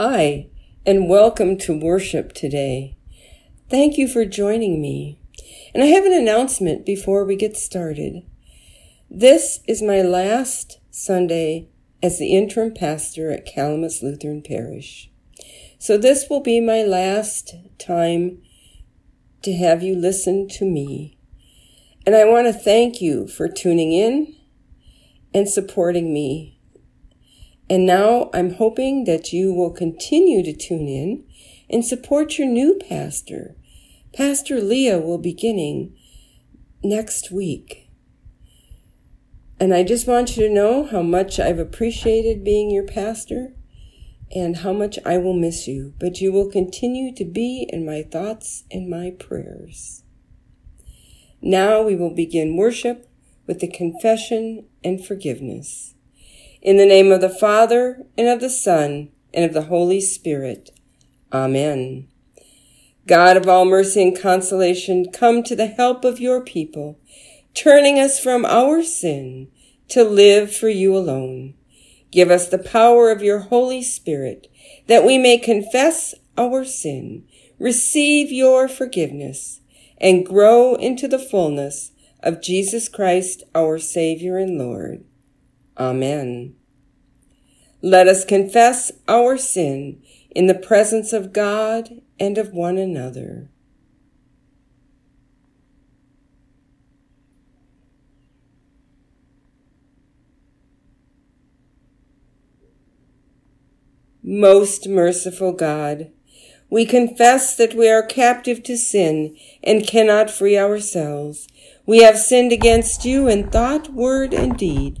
Hi, and welcome to worship today. Thank you for joining me. And I have an announcement before we get started. This is my last Sunday as the interim pastor at Calamus Lutheran Parish. So this will be my last time to have you listen to me. And I want to thank you for tuning in and supporting me and now I'm hoping that you will continue to tune in and support your new pastor. Pastor Leah will beginning next week. And I just want you to know how much I've appreciated being your pastor and how much I will miss you, but you will continue to be in my thoughts and my prayers. Now we will begin worship with the confession and forgiveness. In the name of the Father, and of the Son, and of the Holy Spirit. Amen. God of all mercy and consolation, come to the help of your people, turning us from our sin to live for you alone. Give us the power of your Holy Spirit, that we may confess our sin, receive your forgiveness, and grow into the fullness of Jesus Christ, our Savior and Lord. Amen. Let us confess our sin in the presence of God and of one another. Most merciful God, we confess that we are captive to sin and cannot free ourselves. We have sinned against you in thought, word, and deed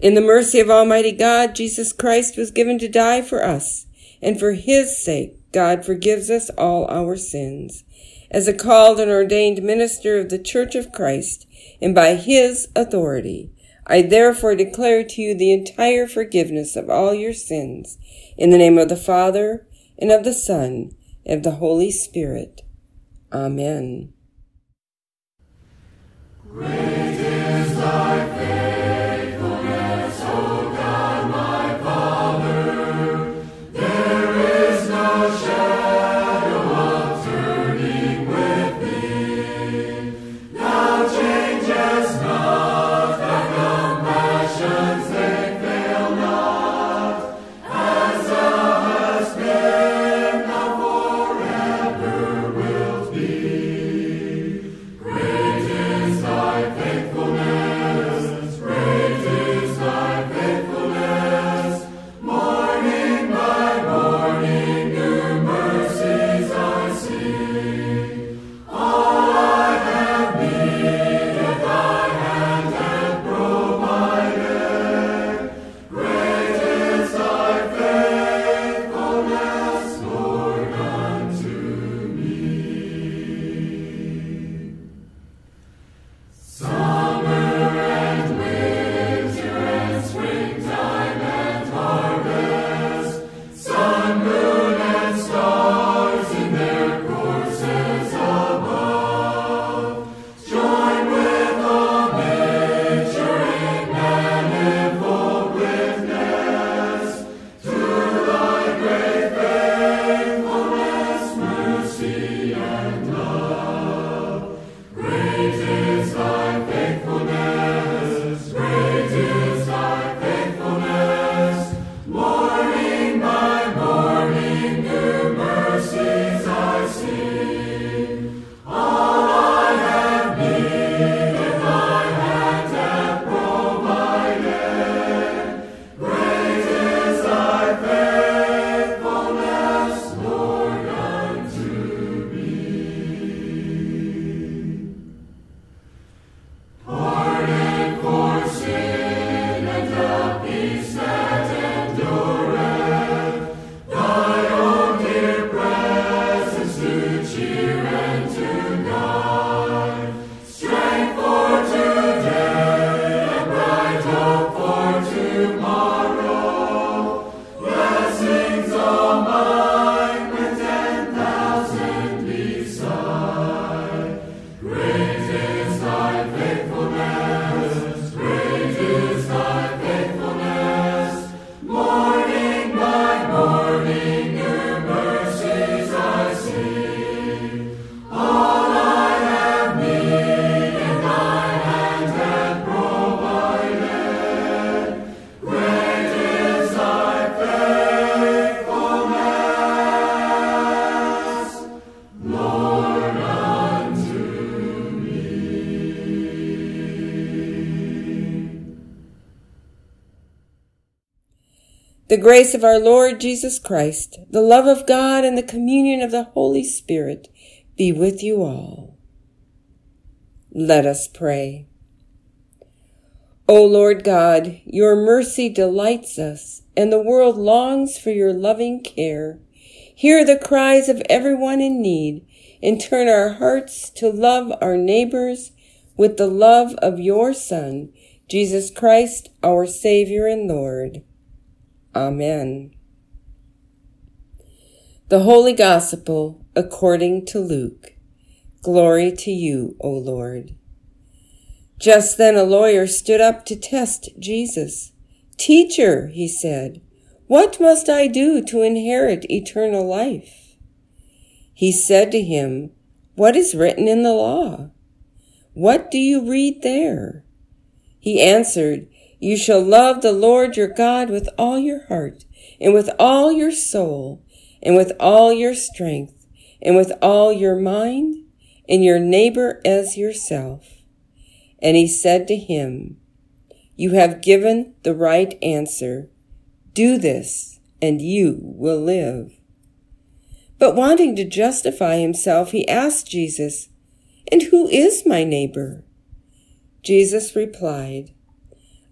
In the mercy of Almighty God, Jesus Christ was given to die for us, and for his sake, God forgives us all our sins. As a called and ordained minister of the Church of Christ, and by his authority, I therefore declare to you the entire forgiveness of all your sins, in the name of the Father, and of the Son, and of the Holy Spirit. Amen. Great The grace of our Lord Jesus Christ, the love of God, and the communion of the Holy Spirit be with you all. Let us pray. O Lord God, your mercy delights us, and the world longs for your loving care. Hear the cries of everyone in need, and turn our hearts to love our neighbors with the love of your Son, Jesus Christ, our Savior and Lord. Amen. The Holy Gospel according to Luke. Glory to you, O Lord. Just then a lawyer stood up to test Jesus. Teacher, he said, what must I do to inherit eternal life? He said to him, What is written in the law? What do you read there? He answered, You shall love the Lord your God with all your heart, and with all your soul, and with all your strength, and with all your mind, and your neighbor as yourself. And he said to him, You have given the right answer. Do this, and you will live. But wanting to justify himself, he asked Jesus, And who is my neighbor? Jesus replied,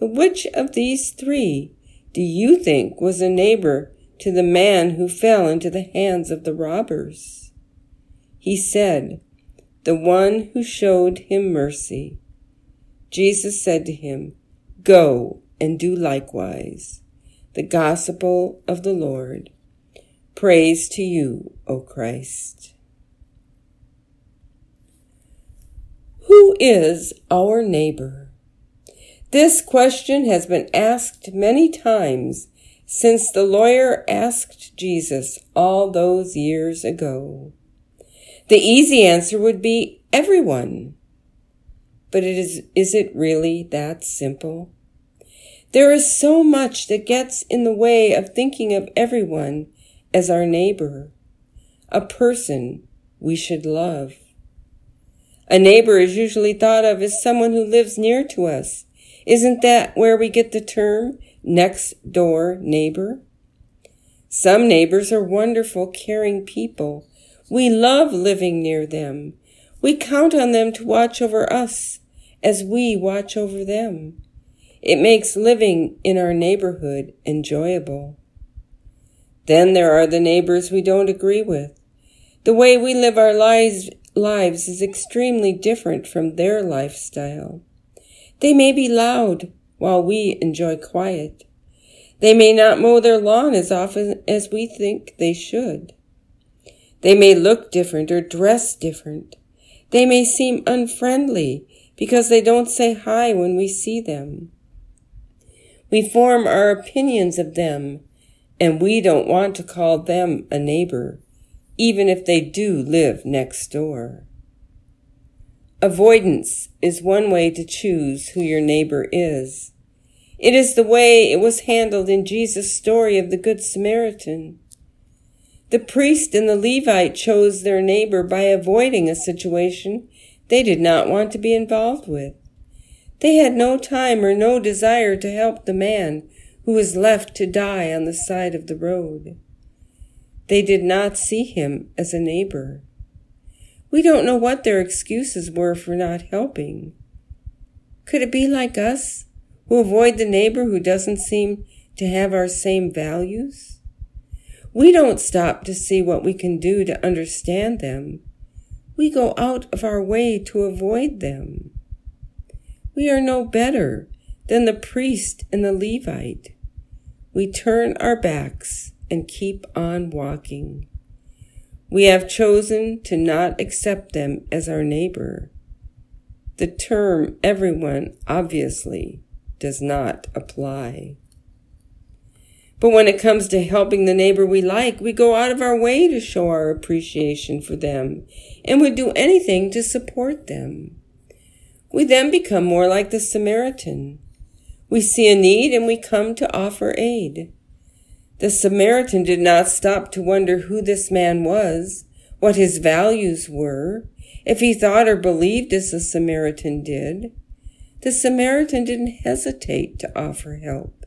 Which of these three do you think was a neighbor to the man who fell into the hands of the robbers? He said, The one who showed him mercy. Jesus said to him, Go and do likewise. The Gospel of the Lord. Praise to you, O Christ. Who is our neighbor? This question has been asked many times since the lawyer asked Jesus all those years ago. The easy answer would be everyone. But it is, is it really that simple? There is so much that gets in the way of thinking of everyone as our neighbor, a person we should love. A neighbor is usually thought of as someone who lives near to us. Isn't that where we get the term next door neighbor? Some neighbors are wonderful, caring people. We love living near them. We count on them to watch over us as we watch over them. It makes living in our neighborhood enjoyable. Then there are the neighbors we don't agree with. The way we live our lives, lives is extremely different from their lifestyle. They may be loud while we enjoy quiet. They may not mow their lawn as often as we think they should. They may look different or dress different. They may seem unfriendly because they don't say hi when we see them. We form our opinions of them, and we don't want to call them a neighbor, even if they do live next door. Avoidance is one way to choose who your neighbor is. It is the way it was handled in Jesus' story of the Good Samaritan. The priest and the Levite chose their neighbor by avoiding a situation they did not want to be involved with. They had no time or no desire to help the man who was left to die on the side of the road. They did not see him as a neighbor. We don't know what their excuses were for not helping. Could it be like us, who avoid the neighbor who doesn't seem to have our same values? We don't stop to see what we can do to understand them. We go out of our way to avoid them. We are no better than the priest and the Levite. We turn our backs and keep on walking. We have chosen to not accept them as our neighbor. The term everyone obviously does not apply. But when it comes to helping the neighbor we like, we go out of our way to show our appreciation for them and would do anything to support them. We then become more like the Samaritan. We see a need and we come to offer aid. The Samaritan did not stop to wonder who this man was, what his values were, if he thought or believed as the Samaritan did. The Samaritan didn't hesitate to offer help.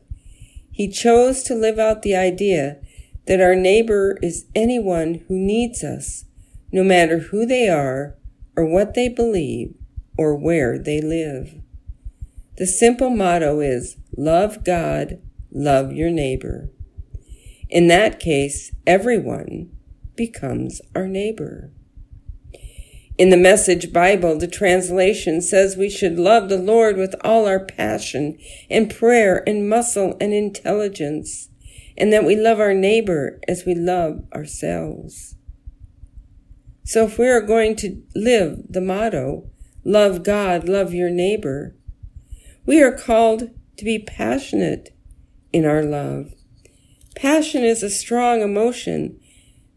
He chose to live out the idea that our neighbor is anyone who needs us, no matter who they are or what they believe or where they live. The simple motto is love God, love your neighbor. In that case, everyone becomes our neighbor. In the Message Bible, the translation says we should love the Lord with all our passion and prayer and muscle and intelligence, and that we love our neighbor as we love ourselves. So if we are going to live the motto, love God, love your neighbor, we are called to be passionate in our love Passion is a strong emotion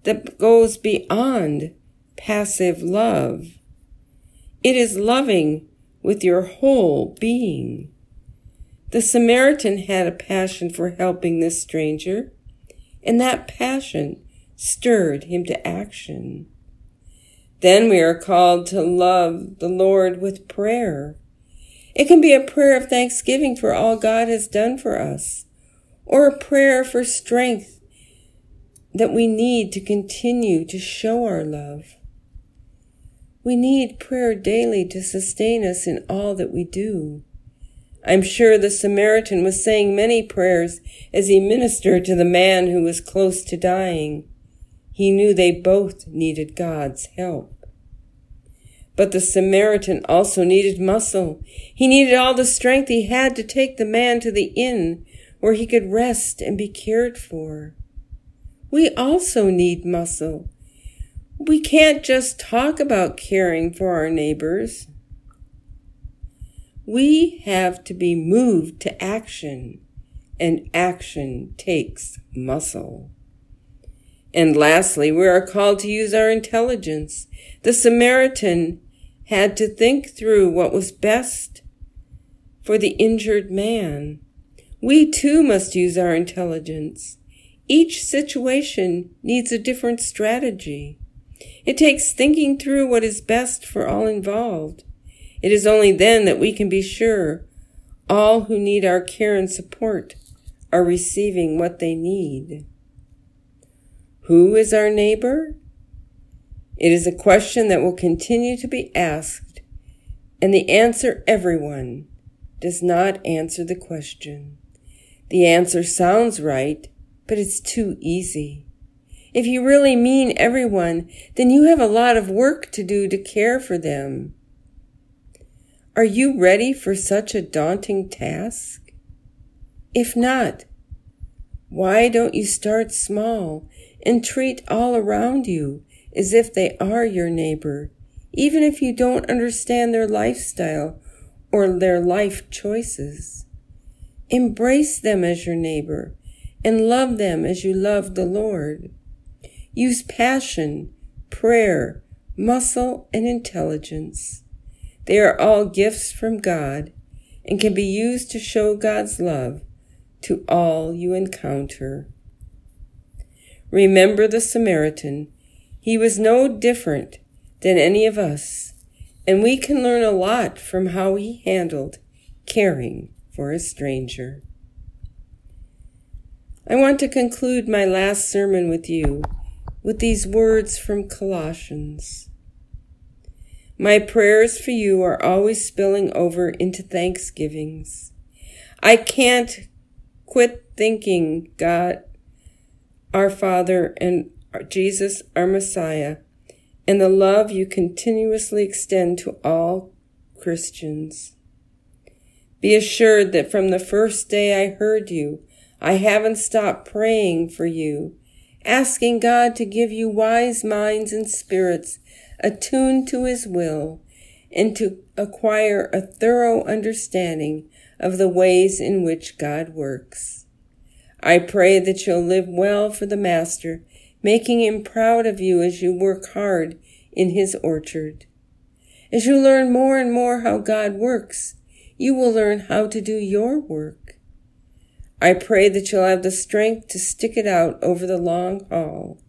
that goes beyond passive love. It is loving with your whole being. The Samaritan had a passion for helping this stranger, and that passion stirred him to action. Then we are called to love the Lord with prayer. It can be a prayer of thanksgiving for all God has done for us or a prayer for strength that we need to continue to show our love. We need prayer daily to sustain us in all that we do. I'm sure the Samaritan was saying many prayers as he ministered to the man who was close to dying. He knew they both needed God's help. But the Samaritan also needed muscle. He needed all the strength he had to take the man to the inn where he could rest and be cared for. We also need muscle. We can't just talk about caring for our neighbors. We have to be moved to action, and action takes muscle. And lastly, we are called to use our intelligence. The Samaritan had to think through what was best for the injured man. We too must use our intelligence. Each situation needs a different strategy. It takes thinking through what is best for all involved. It is only then that we can be sure all who need our care and support are receiving what they need. Who is our neighbor? It is a question that will continue to be asked, and the answer everyone does not answer the question. The answer sounds right, but it's too easy. If you really mean everyone, then you have a lot of work to do to care for them. Are you ready for such a daunting task? If not, why don't you start small and treat all around you as if they are your neighbor, even if you don't understand their lifestyle or their life choices? Embrace them as your neighbor and love them as you love the Lord. Use passion, prayer, muscle, and intelligence. They are all gifts from God and can be used to show God's love to all you encounter. Remember the Samaritan. He was no different than any of us, and we can learn a lot from how he handled caring for a stranger. I want to conclude my last sermon with you with these words from Colossians. My prayers for you are always spilling over into thanksgivings. I can't quit thinking God, our Father, and Jesus, our Messiah, and the love you continuously extend to all Christians. Be assured that from the first day I heard you, I haven't stopped praying for you, asking God to give you wise minds and spirits attuned to His will, and to acquire a thorough understanding of the ways in which God works. I pray that you'll live well for the Master, making him proud of you as you work hard in his orchard. As you learn more and more how God works, you will learn how to do your work. I pray that you'll have the strength to stick it out over the long haul.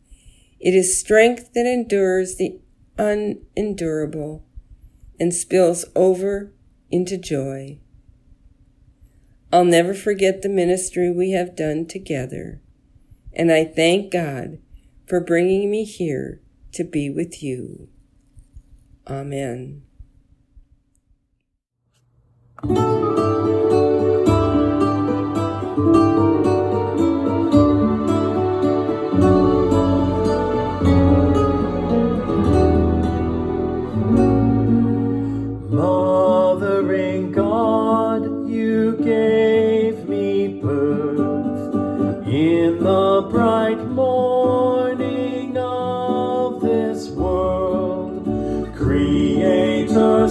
It is strength that endures the unendurable and spills over into joy. I'll never forget the ministry we have done together, and I thank God for bringing me here to be with you. Amen. Mothering God, you gave me birth in the bright morning of this world. Creator.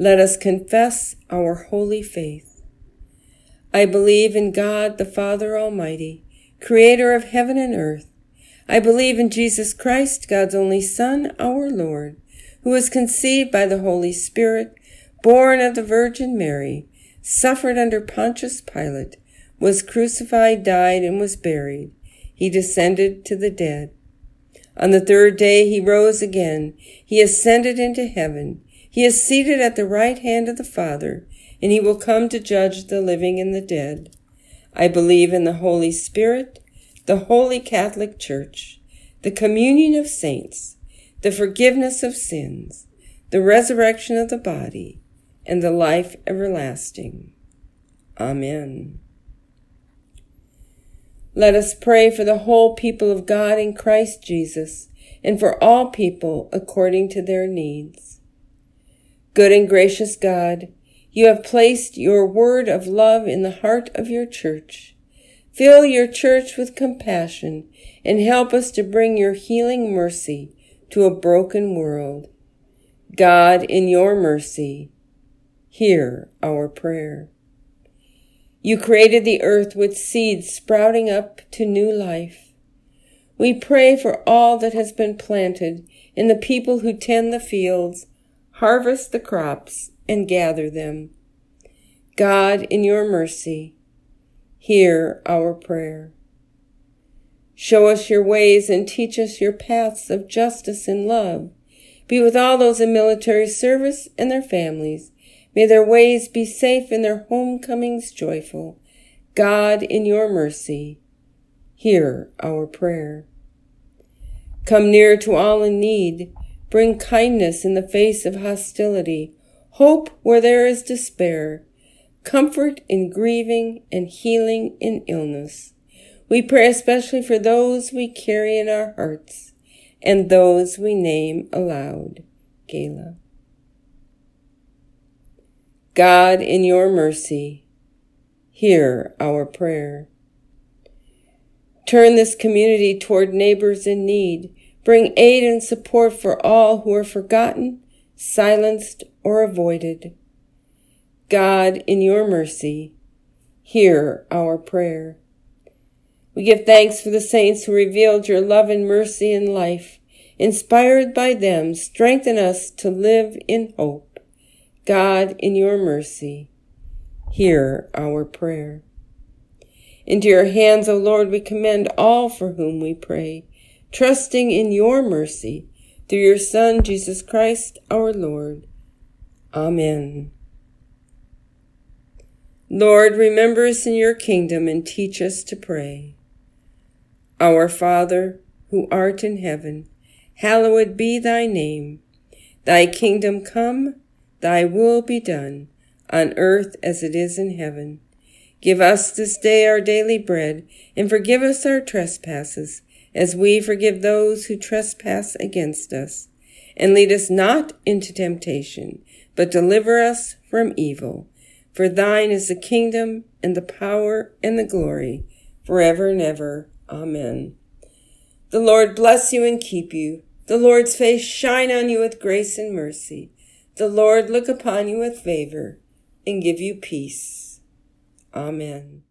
let us confess our holy faith. I believe in God the Father Almighty, creator of heaven and earth. I believe in Jesus Christ, God's only Son, our Lord, who was conceived by the Holy Spirit, born of the Virgin Mary, suffered under Pontius Pilate, was crucified, died, and was buried. He descended to the dead. On the third day he rose again. He ascended into heaven. He is seated at the right hand of the Father, and he will come to judge the living and the dead. I believe in the Holy Spirit, the Holy Catholic Church, the communion of saints, the forgiveness of sins, the resurrection of the body, and the life everlasting. Amen. Let us pray for the whole people of God in Christ Jesus and for all people according to their needs. Good and gracious God, you have placed your word of love in the heart of your church. Fill your church with compassion and help us to bring your healing mercy to a broken world. God, in your mercy, hear our prayer. You created the earth with seeds sprouting up to new life. We pray for all that has been planted in the people who tend the fields, harvest the crops, and gather them. God, in your mercy, hear our prayer. Show us your ways and teach us your paths of justice and love. Be with all those in military service and their families May their ways be safe and their homecomings joyful. God, in your mercy, hear our prayer. Come near to all in need. Bring kindness in the face of hostility, hope where there is despair, comfort in grieving, and healing in illness. We pray especially for those we carry in our hearts and those we name aloud. Gala. God, in your mercy, hear our prayer. Turn this community toward neighbors in need. Bring aid and support for all who are forgotten, silenced, or avoided. God, in your mercy, hear our prayer. We give thanks for the saints who revealed your love and mercy in life. Inspired by them, strengthen us to live in hope. God, in your mercy, hear our prayer. Into your hands, O Lord, we commend all for whom we pray, trusting in your mercy through your Son, Jesus Christ, our Lord. Amen. Lord, remember us in your kingdom and teach us to pray. Our Father, who art in heaven, hallowed be thy name. Thy kingdom come, thy will be done, on earth as it is in heaven. Give us this day our daily bread, and forgive us our trespasses, as we forgive those who trespass against us. And lead us not into temptation, but deliver us from evil. For thine is the kingdom, and the power, and the glory, forever and ever. Amen. The Lord bless you and keep you. The Lord's face shine on you with grace and mercy. The Lord look upon you with favor and give you peace. Amen.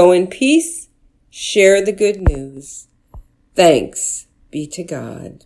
Go in peace, share the good news. Thanks be to God.